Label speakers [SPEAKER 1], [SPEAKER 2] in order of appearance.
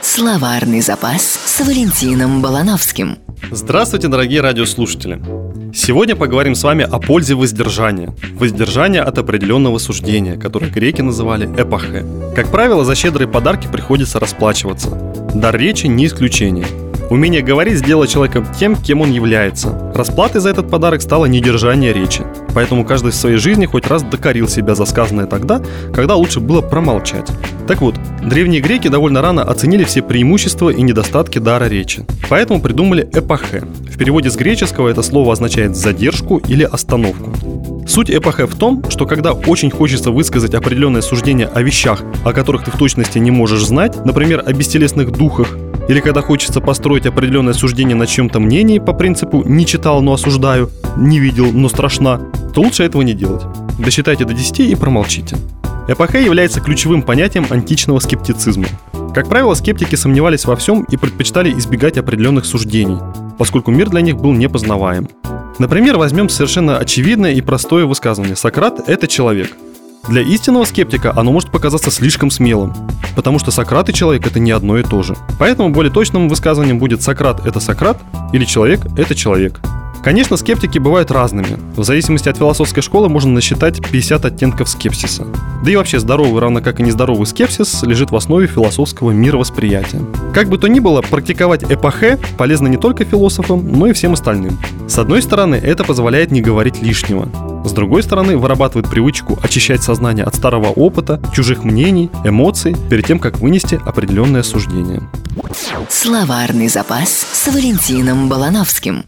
[SPEAKER 1] Словарный запас с Валентином Балановским.
[SPEAKER 2] Здравствуйте, дорогие радиослушатели! Сегодня поговорим с вами о пользе воздержания. Воздержание от определенного суждения, которое греки называли эпохе. Как правило, за щедрые подарки приходится расплачиваться. Дар речи не исключение – Умение говорить сделало человека тем, кем он является. Расплатой за этот подарок стало недержание речи. Поэтому каждый в своей жизни хоть раз докорил себя за сказанное тогда, когда лучше было промолчать. Так вот, древние греки довольно рано оценили все преимущества и недостатки дара речи. Поэтому придумали эпохе. В переводе с греческого это слово означает задержку или остановку. Суть эпохе в том, что когда очень хочется высказать определенное суждение о вещах, о которых ты в точности не можешь знать, например, о бестелесных духах, или когда хочется построить определенное суждение на чем-то мнении по принципу «не читал, но осуждаю», «не видел, но страшна», то лучше этого не делать. Досчитайте до 10 и промолчите. Эпохе является ключевым понятием античного скептицизма. Как правило, скептики сомневались во всем и предпочитали избегать определенных суждений, поскольку мир для них был непознаваем. Например, возьмем совершенно очевидное и простое высказывание «Сократ – это человек», для истинного скептика оно может показаться слишком смелым, потому что Сократ и человек это не одно и то же. Поэтому более точным высказыванием будет Сократ это Сократ или человек это человек. Конечно, скептики бывают разными. В зависимости от философской школы можно насчитать 50 оттенков скепсиса. Да и вообще здоровый, равно как и нездоровый скепсис, лежит в основе философского мировосприятия. Как бы то ни было, практиковать эпохе полезно не только философам, но и всем остальным. С одной стороны, это позволяет не говорить лишнего. С другой стороны, вырабатывает привычку очищать сознание от старого опыта, чужих мнений, эмоций, перед тем, как вынести определенное суждение.
[SPEAKER 1] Словарный запас с Валентином Балановским.